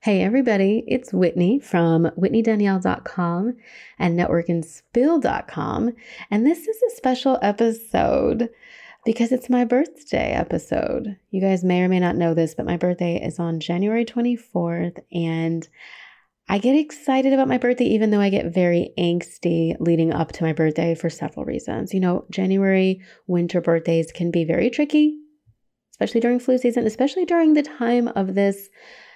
Hey, everybody, it's Whitney from WhitneyDanielle.com and NetworkandSpill.com. And this is a special episode because it's my birthday episode. You guys may or may not know this, but my birthday is on January 24th. And I get excited about my birthday, even though I get very angsty leading up to my birthday for several reasons. You know, January winter birthdays can be very tricky, especially during flu season, especially during the time of this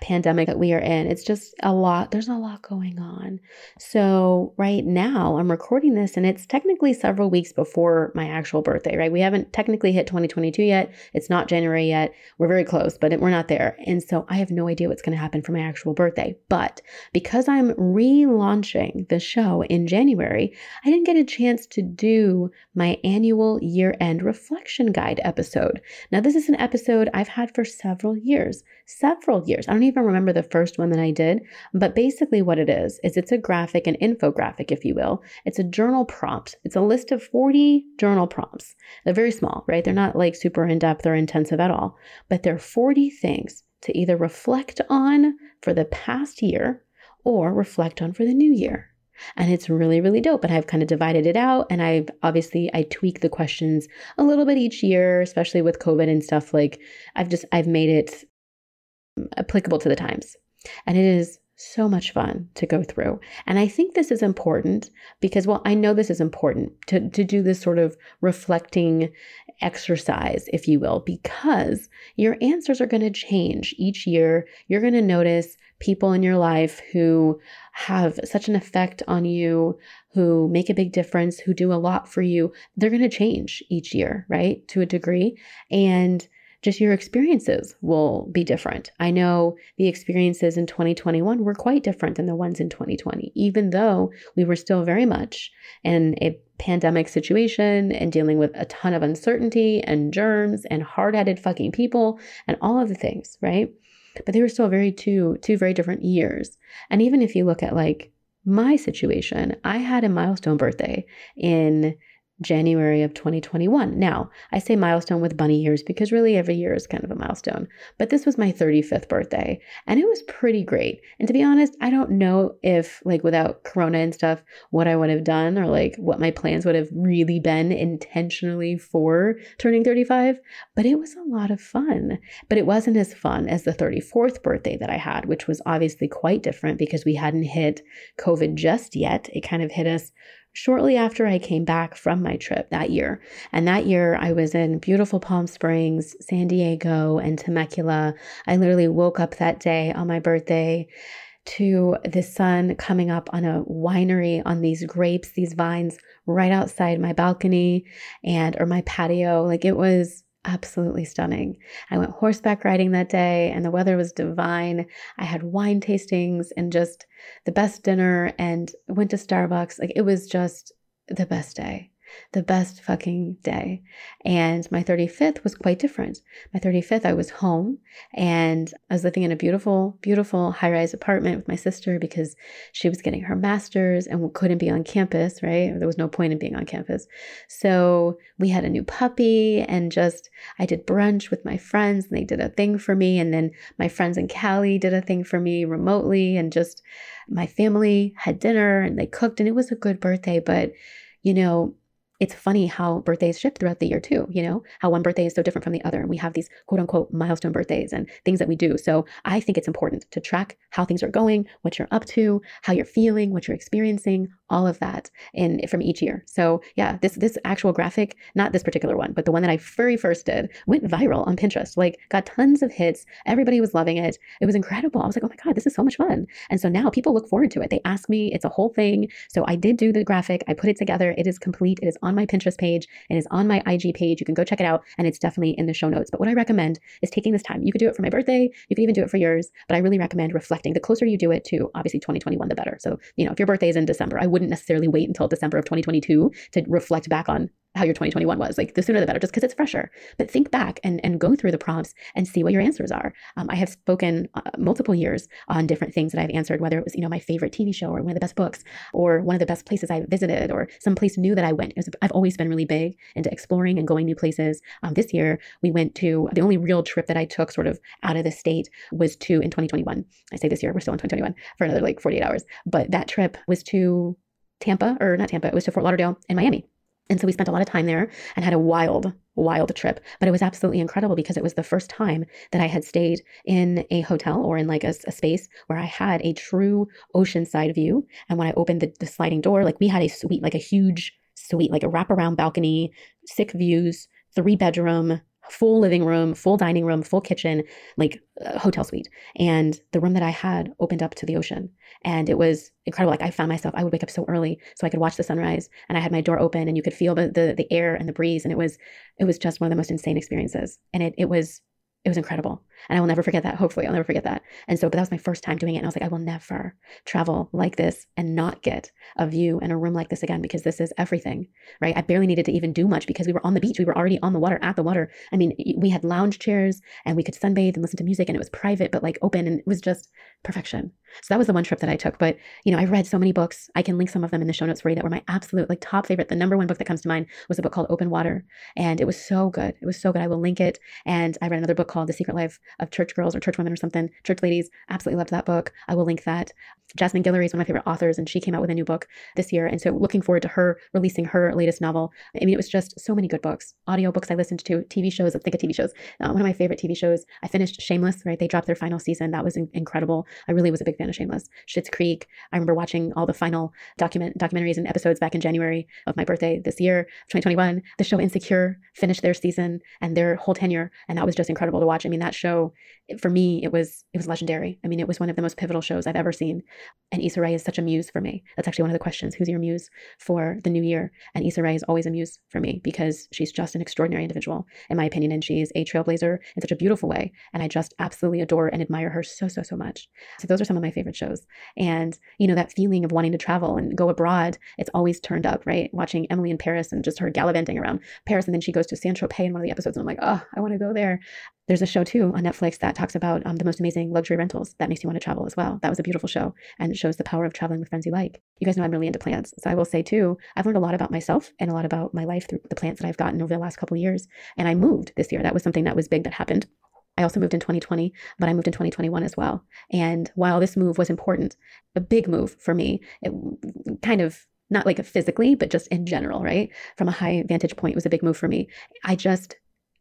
pandemic that we are in. It's just a lot. There's a lot going on. So, right now, I'm recording this and it's technically several weeks before my actual birthday, right? We haven't technically hit 2022 yet. It's not January yet. We're very close, but we're not there. And so, I have no idea what's going to happen for my actual birthday. But because I'm relaunching the show in January, I didn't get a chance to do my annual year end reflection guide episode. Now, this is an episode I've had for several years, several years. I don't even even remember the first one that I did, but basically what it is is it's a graphic, an infographic, if you will. It's a journal prompt. It's a list of 40 journal prompts. They're very small, right? They're not like super in depth or intensive at all, but they're 40 things to either reflect on for the past year or reflect on for the new year and it's really really dope and i've kind of divided it out and i've obviously i tweak the questions a little bit each year especially with covid and stuff like i've just i've made it applicable to the times. And it is so much fun to go through. And I think this is important because, well, I know this is important to, to do this sort of reflecting exercise, if you will, because your answers are going to change each year. You're going to notice people in your life who have such an effect on you, who make a big difference, who do a lot for you. They're going to change each year, right? To a degree. And just your experiences will be different. I know the experiences in 2021 were quite different than the ones in 2020, even though we were still very much in a pandemic situation and dealing with a ton of uncertainty and germs and hard-headed fucking people and all of the things, right? But they were still very two two very different years. And even if you look at like my situation, I had a milestone birthday in January of 2021. Now, I say milestone with bunny years because really every year is kind of a milestone, but this was my 35th birthday and it was pretty great. And to be honest, I don't know if, like, without Corona and stuff, what I would have done or like what my plans would have really been intentionally for turning 35, but it was a lot of fun. But it wasn't as fun as the 34th birthday that I had, which was obviously quite different because we hadn't hit COVID just yet. It kind of hit us shortly after I came back from my trip that year. And that year I was in beautiful Palm Springs, San Diego, and Temecula. I literally woke up that day on my birthday to the sun coming up on a winery on these grapes, these vines right outside my balcony and or my patio. Like it was absolutely stunning. I went horseback riding that day and the weather was divine. I had wine tastings and just the best dinner and went to Starbucks. Like it was just the best day the best fucking day. And my 35th was quite different. My 35th, I was home and I was living in a beautiful, beautiful high rise apartment with my sister because she was getting her master's and couldn't be on campus, right? There was no point in being on campus. So we had a new puppy and just, I did brunch with my friends and they did a thing for me. And then my friends in Cali did a thing for me remotely and just my family had dinner and they cooked and it was a good birthday. But, you know, it's funny how birthdays shift throughout the year too, you know, how one birthday is so different from the other. And we have these quote unquote milestone birthdays and things that we do. So I think it's important to track how things are going, what you're up to, how you're feeling, what you're experiencing, all of that in from each year. So yeah, this this actual graphic, not this particular one, but the one that I very first did went viral on Pinterest. Like got tons of hits. Everybody was loving it. It was incredible. I was like, oh my God, this is so much fun. And so now people look forward to it. They ask me, it's a whole thing. So I did do the graphic. I put it together. It is complete. It is on my Pinterest page. It is on my IG page. You can go check it out. And it's definitely in the show notes. But what I recommend is taking this time. You could do it for my birthday. You could even do it for yours. But I really recommend reflecting. The closer you do it to obviously 2021, the better. So, you know, if your birthday is in December, I wouldn't necessarily wait until December of 2022 to reflect back on how your 2021 was. Like the sooner the better, just because it's fresher. But think back and, and go through the prompts and see what your answers are. Um, I have spoken uh, multiple years on different things that I've answered, whether it was, you know, my favorite TV show or one of the best books or one of the best places I visited or some place new that I went. Was, I've always been really big into exploring and going new places. Um, this year, we went to the only real trip that I took sort of out of the state was to in 2021. I say this year, we're still in 2021 for another like 48 hours. But that trip was to Tampa, or not Tampa, it was to Fort Lauderdale and Miami. And so we spent a lot of time there and had a wild, wild trip. But it was absolutely incredible because it was the first time that I had stayed in a hotel or in like a, a space where I had a true oceanside view. And when I opened the, the sliding door, like we had a suite, like a huge suite, like a wraparound balcony, sick views, three bedroom, full living room, full dining room, full kitchen, like uh, hotel suite. And the room that I had opened up to the ocean. And it was incredible. Like I found myself, I would wake up so early so I could watch the sunrise and I had my door open and you could feel the the, the air and the breeze. And it was it was just one of the most insane experiences. And it it was it was incredible. And I will never forget that. Hopefully, I'll never forget that. And so, but that was my first time doing it. And I was like, I will never travel like this and not get a view and a room like this again because this is everything, right? I barely needed to even do much because we were on the beach. We were already on the water, at the water. I mean, we had lounge chairs and we could sunbathe and listen to music and it was private, but like open and it was just perfection. So that was the one trip that I took. But, you know, I read so many books. I can link some of them in the show notes for you that were my absolute, like, top favorite. The number one book that comes to mind was a book called Open Water. And it was so good. It was so good. I will link it. And I read another book called The Secret Life of Church Girls or Church Women or something. Church Ladies. Absolutely loved that book. I will link that. Jasmine Guillory is one of my favorite authors, and she came out with a new book this year. And so looking forward to her releasing her latest novel. I mean, it was just so many good books, audio books I listened to, TV shows. Let's think of TV shows. Uh, one of my favorite TV shows. I finished Shameless, right? They dropped their final season. That was in- incredible. I really was a big fan of Shameless. Schitt's Creek. I remember watching all the final document documentaries and episodes back in January of my birthday this year, 2021. The show Insecure finished their season and their whole tenure, and that was just incredible to watch. I mean, that show for me it was it was legendary. I mean, it was one of the most pivotal shows I've ever seen. And Issa Rae is such a muse for me. That's actually one of the questions. Who's your muse for the new year? And Issa Rae is always a muse for me because she's just an extraordinary individual, in my opinion. And she's a trailblazer in such a beautiful way. And I just absolutely adore and admire her so, so, so much. So those are some of my favorite shows. And, you know, that feeling of wanting to travel and go abroad, it's always turned up, right? Watching Emily in Paris and just her gallivanting around Paris. And then she goes to Saint Tropez in one of the episodes. And I'm like, oh, I want to go there. There's a show too on Netflix that talks about um, the most amazing luxury rentals. That makes you want to travel as well. That was a beautiful show and it shows the power of traveling with friends you like. You guys know I'm really into plants. So I will say too, I've learned a lot about myself and a lot about my life through the plants that I've gotten over the last couple years. And I moved this year. That was something that was big that happened. I also moved in 2020, but I moved in 2021 as well. And while this move was important, a big move for me, it kind of not like physically, but just in general, right? From a high vantage point, was a big move for me. I just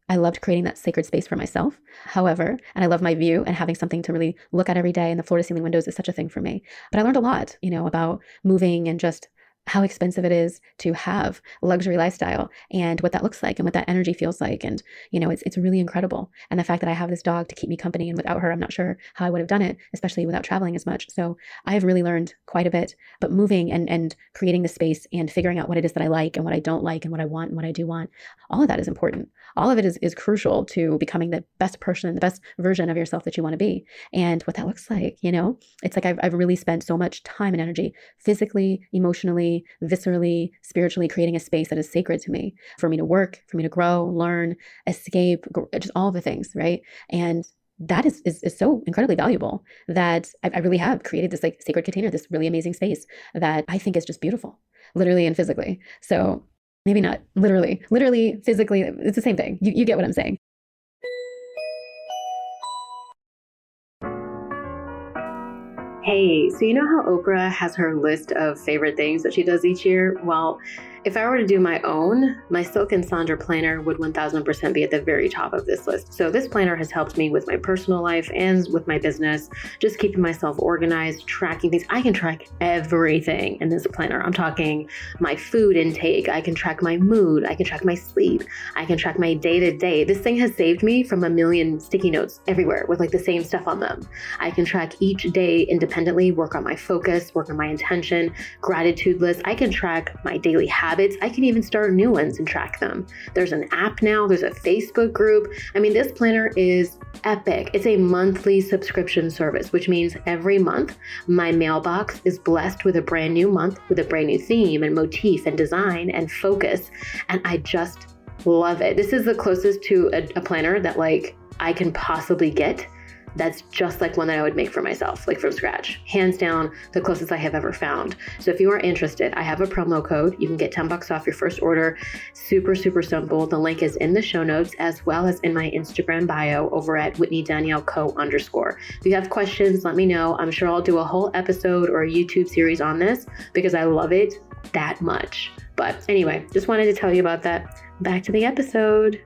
I loved creating that sacred space for myself. However, and I love my view and having something to really look at every day, and the floor to ceiling windows is such a thing for me. But I learned a lot, you know, about moving and just how expensive it is to have a luxury lifestyle and what that looks like and what that energy feels like. And you know it's it's really incredible. And the fact that I have this dog to keep me company and without her I'm not sure how I would have done it especially without traveling as much. So I've really learned quite a bit but moving and and creating the space and figuring out what it is that I like and what I don't like and what I want and what I do want all of that is important. All of it is is crucial to becoming the best person the best version of yourself that you want to be. And what that looks like you know it's like I've, I've really spent so much time and energy physically emotionally viscerally, spiritually creating a space that is sacred to me for me to work, for me to grow, learn, escape, just all the things, right? And that is, is, is so incredibly valuable that I, I really have created this like sacred container, this really amazing space that I think is just beautiful, literally and physically. So maybe not literally, literally, physically, it's the same thing. You, you get what I'm saying. Hey, so you know how Oprah has her list of favorite things that she does each year? Well, If I were to do my own, my Silk and Sonder planner would 1000% be at the very top of this list. So, this planner has helped me with my personal life and with my business, just keeping myself organized, tracking things. I can track everything in this planner. I'm talking my food intake, I can track my mood, I can track my sleep, I can track my day to day. This thing has saved me from a million sticky notes everywhere with like the same stuff on them. I can track each day independently, work on my focus, work on my intention, gratitude list. I can track my daily habits. I can even start new ones and track them. There's an app now, there's a Facebook group. I mean, this planner is epic. It's a monthly subscription service, which means every month my mailbox is blessed with a brand new month with a brand new theme and motif and design and focus. And I just love it. This is the closest to a, a planner that like I can possibly get that's just like one that I would make for myself, like from scratch. Hands down, the closest I have ever found. So if you are interested, I have a promo code. You can get 10 bucks off your first order. Super, super simple. The link is in the show notes as well as in my Instagram bio over at Whitney Danielle Co underscore. If you have questions, let me know. I'm sure I'll do a whole episode or a YouTube series on this because I love it that much. But anyway, just wanted to tell you about that. Back to the episode.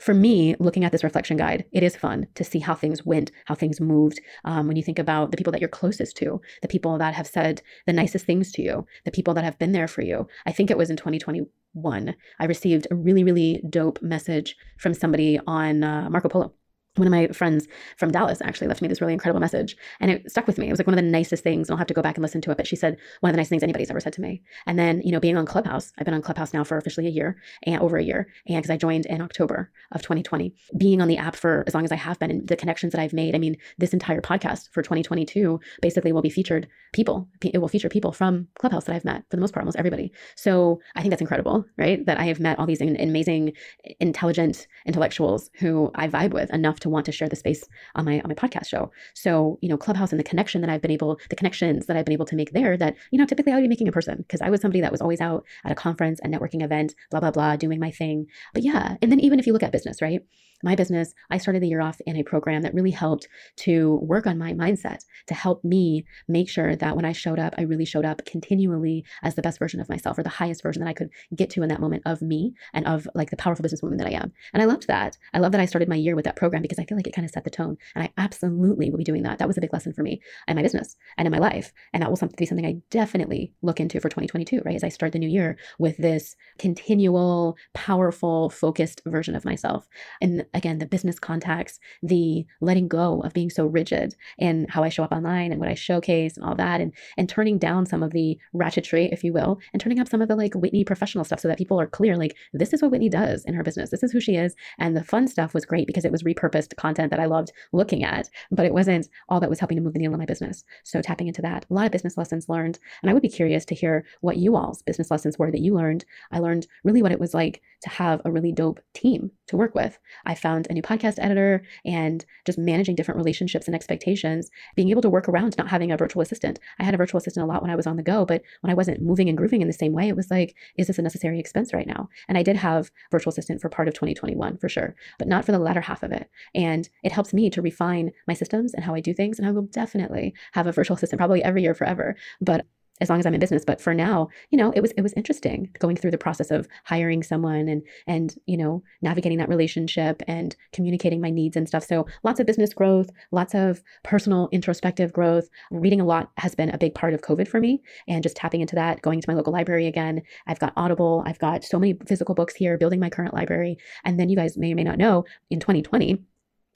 For me, looking at this reflection guide, it is fun to see how things went, how things moved. Um, when you think about the people that you're closest to, the people that have said the nicest things to you, the people that have been there for you. I think it was in 2021, I received a really, really dope message from somebody on uh, Marco Polo one of my friends from Dallas actually left me this really incredible message and it stuck with me. It was like one of the nicest things. And I'll have to go back and listen to it. But she said one of the nicest things anybody's ever said to me. And then, you know, being on Clubhouse, I've been on Clubhouse now for officially a year and over a year. And because I joined in October of 2020, being on the app for as long as I have been and the connections that I've made. I mean, this entire podcast for 2022 basically will be featured people. It will feature people from Clubhouse that I've met for the most part, almost everybody. So I think that's incredible, right? That I have met all these amazing, intelligent intellectuals who I vibe with enough to want to share the space on my on my podcast show. So, you know, Clubhouse and the connection that I've been able, the connections that I've been able to make there that, you know, typically I would be making in person because I was somebody that was always out at a conference, a networking event, blah, blah, blah, doing my thing. But yeah, and then even if you look at business, right? My business, I started the year off in a program that really helped to work on my mindset, to help me make sure that when I showed up, I really showed up continually as the best version of myself or the highest version that I could get to in that moment of me and of like the powerful businesswoman that I am. And I loved that. I love that I started my year with that program because I feel like it kind of set the tone. And I absolutely will be doing that. That was a big lesson for me and my business and in my life. And that will be something I definitely look into for 2022, right? As I start the new year with this continual, powerful, focused version of myself. And again, the business contacts, the letting go of being so rigid and how I show up online and what I showcase and all that, and and turning down some of the ratchetry, if you will, and turning up some of the like Whitney professional stuff so that people are clear, like this is what Whitney does in her business. This is who she is. And the fun stuff was great because it was repurposed content that I loved looking at, but it wasn't all that was helping to move the needle in my business. So tapping into that, a lot of business lessons learned. And I would be curious to hear what you all's business lessons were that you learned. I learned really what it was like to have a really dope team to work with. I found a new podcast editor and just managing different relationships and expectations, being able to work around not having a virtual assistant. I had a virtual assistant a lot when I was on the go, but when I wasn't moving and grooving in the same way, it was like, is this a necessary expense right now? And I did have virtual assistant for part of 2021 for sure, but not for the latter half of it. And it helps me to refine my systems and how I do things. And I will definitely have a virtual assistant probably every year forever. But as long as I'm in business. But for now, you know, it was it was interesting going through the process of hiring someone and and you know navigating that relationship and communicating my needs and stuff. So lots of business growth, lots of personal introspective growth. Reading a lot has been a big part of COVID for me, and just tapping into that, going to my local library again. I've got Audible, I've got so many physical books here, building my current library, and then you guys may or may not know in 2020.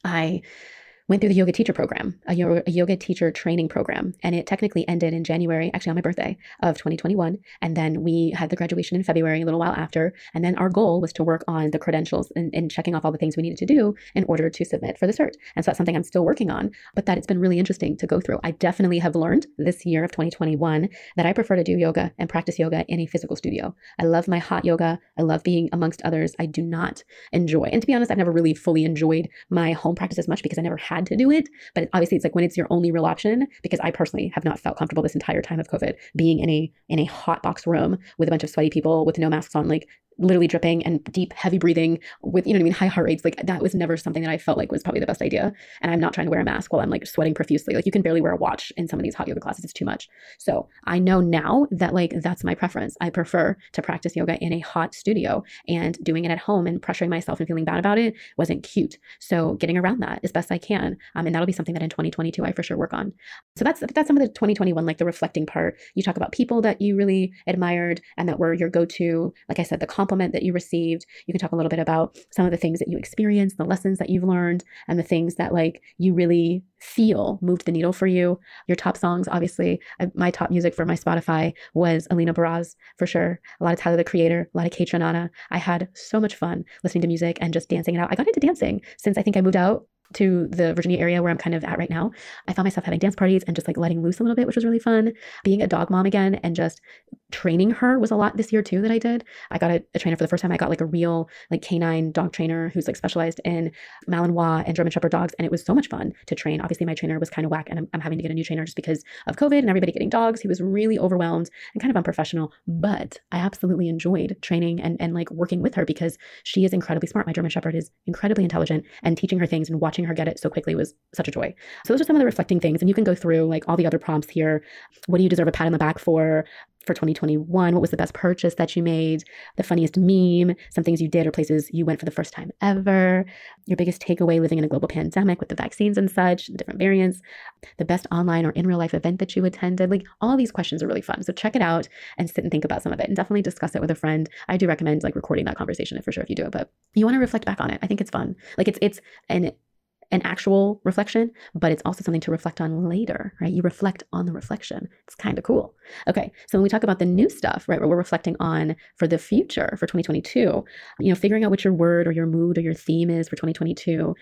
I went through the yoga teacher program, a yoga, teacher training program, and it technically ended in January, actually on my birthday of 2021. And then we had the graduation in February, a little while after. And then our goal was to work on the credentials and, and checking off all the things we needed to do in order to submit for the cert. And so that's something I'm still working on, but that it's been really interesting to go through. I definitely have learned this year of 2021 that I prefer to do yoga and practice yoga in a physical studio. I love my hot yoga. I love being amongst others. I do not enjoy, and to be honest, I've never really fully enjoyed my home practice as much because I never had had to do it. But obviously, it's like when it's your only real option, because I personally have not felt comfortable this entire time of COVID being in a in a hot box room with a bunch of sweaty people with no masks on. Like literally dripping and deep, heavy breathing with, you know what I mean, high heart rates. Like that was never something that I felt like was probably the best idea. And I'm not trying to wear a mask while I'm like sweating profusely. Like you can barely wear a watch in some of these hot yoga classes. It's too much. So I know now that like that's my preference. I prefer to practice yoga in a hot studio and doing it at home and pressuring myself and feeling bad about it wasn't cute. So getting around that as best I can. Um, and that'll be something that in 2022 I for sure work on. So that's that's some of the 2021, like the reflecting part. You talk about people that you really admired and that were your go-to. Like I said, the compliment that you received. You can talk a little bit about some of the things that you experienced, the lessons that you've learned, and the things that like you really feel moved the needle for you. Your top songs, obviously, uh, my top music for my Spotify was Alina Baraz for sure. A lot of Tyler the Creator, a lot of Kaytranada. I had so much fun listening to music and just dancing it out. I got into dancing since I think I moved out to the Virginia area where I'm kind of at right now, I found myself having dance parties and just like letting loose a little bit, which was really fun. Being a dog mom again and just training her was a lot this year too that I did. I got a, a trainer for the first time. I got like a real like canine dog trainer who's like specialized in Malinois and German Shepherd dogs. And it was so much fun to train. Obviously, my trainer was kind of whack and I'm, I'm having to get a new trainer just because of COVID and everybody getting dogs. He was really overwhelmed and kind of unprofessional, but I absolutely enjoyed training and, and like working with her because she is incredibly smart. My German Shepherd is incredibly intelligent and teaching her things and watching her get it so quickly was such a joy. So those are some of the reflecting things. And you can go through like all the other prompts here. What do you deserve a pat on the back for? For 2021, what was the best purchase that you made? The funniest meme, some things you did or places you went for the first time ever, your biggest takeaway living in a global pandemic with the vaccines and such, the different variants, the best online or in real life event that you attended. Like all these questions are really fun. So check it out and sit and think about some of it and definitely discuss it with a friend. I do recommend like recording that conversation for sure if you do it, but you want to reflect back on it. I think it's fun. Like it's it's an an actual reflection, but it's also something to reflect on later, right? You reflect on the reflection. It's kind of cool. Okay, so when we talk about the new stuff, right, what we're reflecting on for the future for 2022, you know, figuring out what your word or your mood or your theme is for 2022,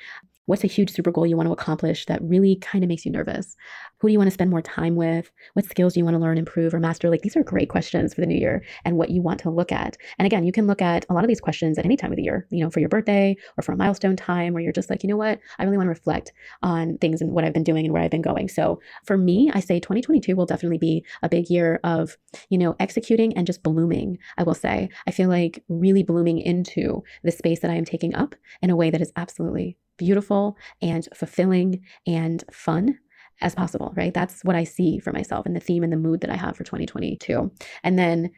What's a huge super goal you want to accomplish that really kind of makes you nervous? Who do you want to spend more time with? What skills do you want to learn, improve, or master? Like these are great questions for the new year and what you want to look at. And again, you can look at a lot of these questions at any time of the year, you know, for your birthday or for a milestone time where you're just like, you know what? I really want to reflect on things and what I've been doing and where I've been going. So for me, I say 2022 will definitely be a big year of, you know, executing and just blooming. I will say, I feel like really blooming into the space that I am taking up in a way that is absolutely beautiful and fulfilling and fun as possible, right? That's what I see for myself and the theme and the mood that I have for 2022. And then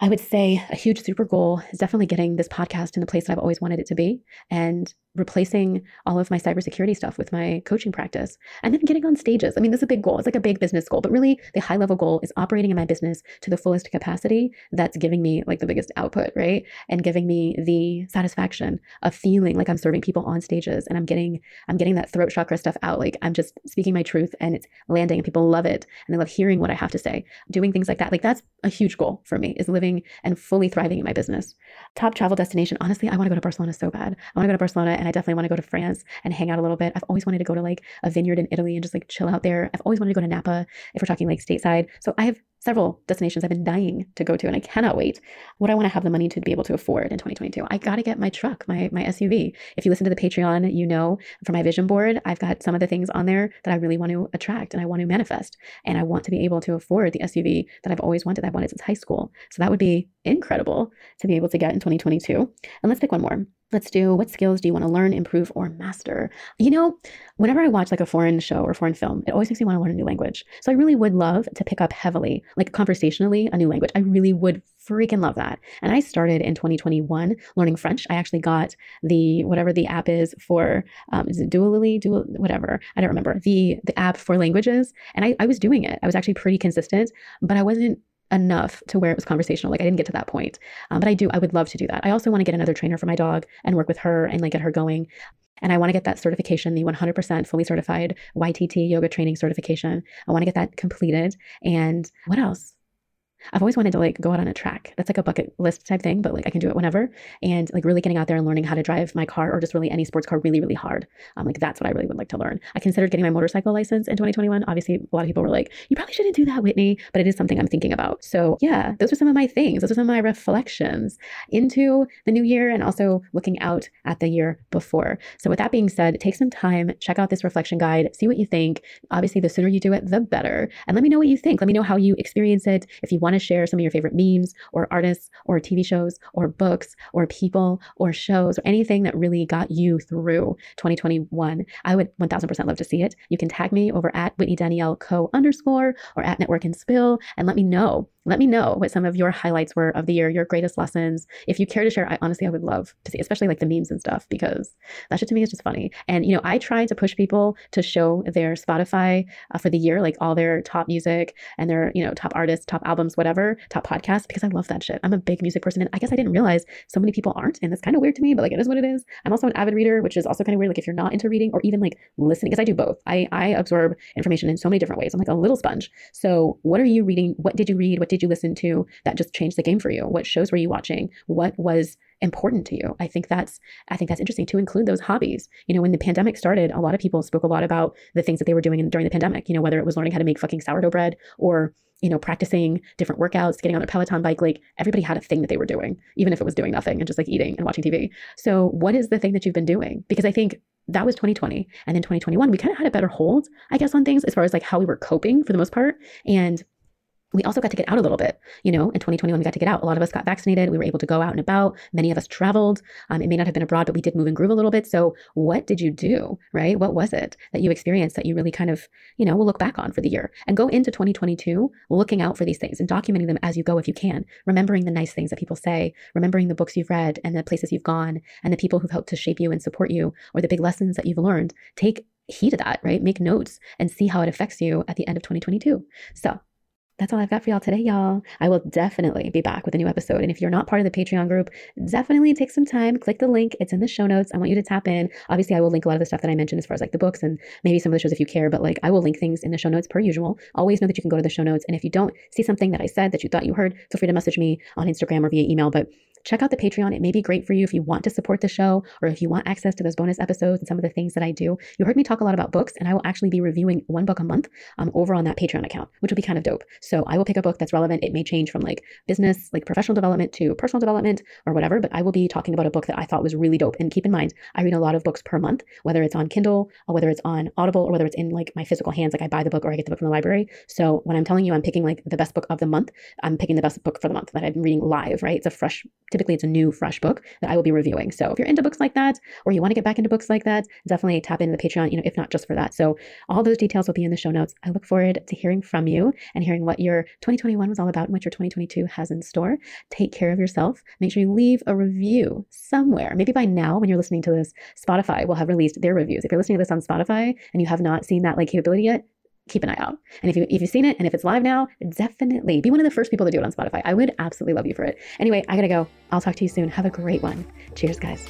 I would say a huge super goal is definitely getting this podcast in the place that I've always wanted it to be and replacing all of my cybersecurity stuff with my coaching practice and then getting on stages. I mean, this is a big goal. It's like a big business goal, but really the high level goal is operating in my business to the fullest capacity that's giving me like the biggest output, right? And giving me the satisfaction of feeling like I'm serving people on stages and I'm getting I'm getting that throat chakra stuff out. Like I'm just speaking my truth and it's landing and people love it and they love hearing what I have to say. Doing things like that. Like that's a huge goal for me is living and fully thriving in my business. Top travel destination. Honestly, I want to go to Barcelona so bad. I want to go to Barcelona and I definitely want to go to France and hang out a little bit. I've always wanted to go to like a vineyard in Italy and just like chill out there. I've always wanted to go to Napa if we're talking like stateside. So I have several destinations I've been dying to go to and I cannot wait. What I want to have the money to be able to afford in 2022. I got to get my truck, my my SUV. If you listen to the Patreon, you know for my vision board, I've got some of the things on there that I really want to attract and I want to manifest. And I want to be able to afford the SUV that I've always wanted. I've wanted since high school. So that would be incredible to be able to get in 2022. And let's pick one more. Let's do what skills do you want to learn, improve, or master? You know, whenever I watch like a foreign show or foreign film, it always makes me want to learn a new language. So I really would love to pick up heavily, like conversationally, a new language. I really would freaking love that. And I started in 2021 learning French. I actually got the whatever the app is for um, is it Duolingo, Dual, whatever I don't remember the the app for languages, and I, I was doing it. I was actually pretty consistent, but I wasn't enough to where it was conversational. Like I didn't get to that point, um, but I do. I would love to do that. I also want to get another trainer for my dog and work with her and like get her going. And I want to get that certification, the 100% fully certified YTT yoga training certification. I want to get that completed. And what else? I've always wanted to like go out on a track. That's like a bucket list type thing, but like I can do it whenever. And like really getting out there and learning how to drive my car or just really any sports car really, really hard. Um, like that's what I really would like to learn. I considered getting my motorcycle license in 2021. Obviously, a lot of people were like, you probably shouldn't do that, Whitney, but it is something I'm thinking about. So yeah, those are some of my things. Those are some of my reflections into the new year and also looking out at the year before. So with that being said, take some time, check out this reflection guide, see what you think. Obviously, the sooner you do it, the better. And let me know what you think. Let me know how you experience it. If you want want to share some of your favorite memes or artists or TV shows or books or people or shows or anything that really got you through 2021, I would 1000% love to see it. You can tag me over at Whitney Danielle Co underscore or at Network and Spill and let me know let me know what some of your highlights were of the year, your greatest lessons. If you care to share, I honestly I would love to see, especially like the memes and stuff, because that shit to me is just funny. And you know, I try to push people to show their Spotify uh, for the year, like all their top music and their you know top artists, top albums, whatever, top podcasts, because I love that shit. I'm a big music person, and I guess I didn't realize so many people aren't, and that's kind of weird to me, but like it is what it is. I'm also an avid reader, which is also kind of weird. Like if you're not into reading or even like listening, because I do both. I I absorb information in so many different ways. I'm like a little sponge. So what are you reading? What did you read? What did you listen to? that just changed the game for you? What shows were you watching? What was important to you? I think that's I think that's interesting to include those hobbies. You know, when the pandemic started, a lot of people spoke a lot about the things that they were doing in, during the pandemic. You know, whether it was learning how to make fucking sourdough bread or you know, practicing different workouts, getting on their Peloton bike, like everybody had a thing that they were doing, even if it was doing nothing and just like eating and watching TV. So, what is the thing that you've been doing? Because I think that was 2020. And then 2021, we kind of had a better hold, I guess, on things as far as like how we were coping for the most part. And we also got to get out a little bit. You know, in 2021, we got to get out. A lot of us got vaccinated. We were able to go out and about. Many of us traveled. Um, it may not have been abroad, but we did move and groove a little bit. So, what did you do, right? What was it that you experienced that you really kind of, you know, will look back on for the year and go into 2022 looking out for these things and documenting them as you go if you can, remembering the nice things that people say, remembering the books you've read and the places you've gone and the people who've helped to shape you and support you or the big lessons that you've learned. Take heed of that, right? Make notes and see how it affects you at the end of 2022. So, that's all I've got for y'all today, y'all. I will definitely be back with a new episode. And if you're not part of the Patreon group, definitely take some time, click the link. It's in the show notes. I want you to tap in. Obviously, I will link a lot of the stuff that I mentioned as far as like the books and maybe some of the shows if you care, but like I will link things in the show notes per usual. Always know that you can go to the show notes. And if you don't see something that I said that you thought you heard, feel free to message me on Instagram or via email. But check out the Patreon. It may be great for you if you want to support the show or if you want access to those bonus episodes and some of the things that I do. You heard me talk a lot about books, and I will actually be reviewing one book a month um, over on that Patreon account, which will be kind of dope. So I will pick a book that's relevant. It may change from like business, like professional development to personal development or whatever, but I will be talking about a book that I thought was really dope. And keep in mind, I read a lot of books per month, whether it's on Kindle or whether it's on Audible or whether it's in like my physical hands, like I buy the book or I get the book from the library. So when I'm telling you I'm picking like the best book of the month, I'm picking the best book for the month that I'm reading live, right? It's a fresh, typically it's a new, fresh book that I will be reviewing. So if you're into books like that, or you want to get back into books like that, definitely tap into the Patreon, you know, if not just for that. So all those details will be in the show notes. I look forward to hearing from you and hearing what your 2021 was all about and what your 2022 has in store. Take care of yourself. Make sure you leave a review somewhere. Maybe by now, when you're listening to this, Spotify will have released their reviews. If you're listening to this on Spotify and you have not seen that like capability yet, keep an eye out. And if you if you've seen it and if it's live now, definitely be one of the first people to do it on Spotify. I would absolutely love you for it. Anyway, I gotta go. I'll talk to you soon. Have a great one. Cheers, guys.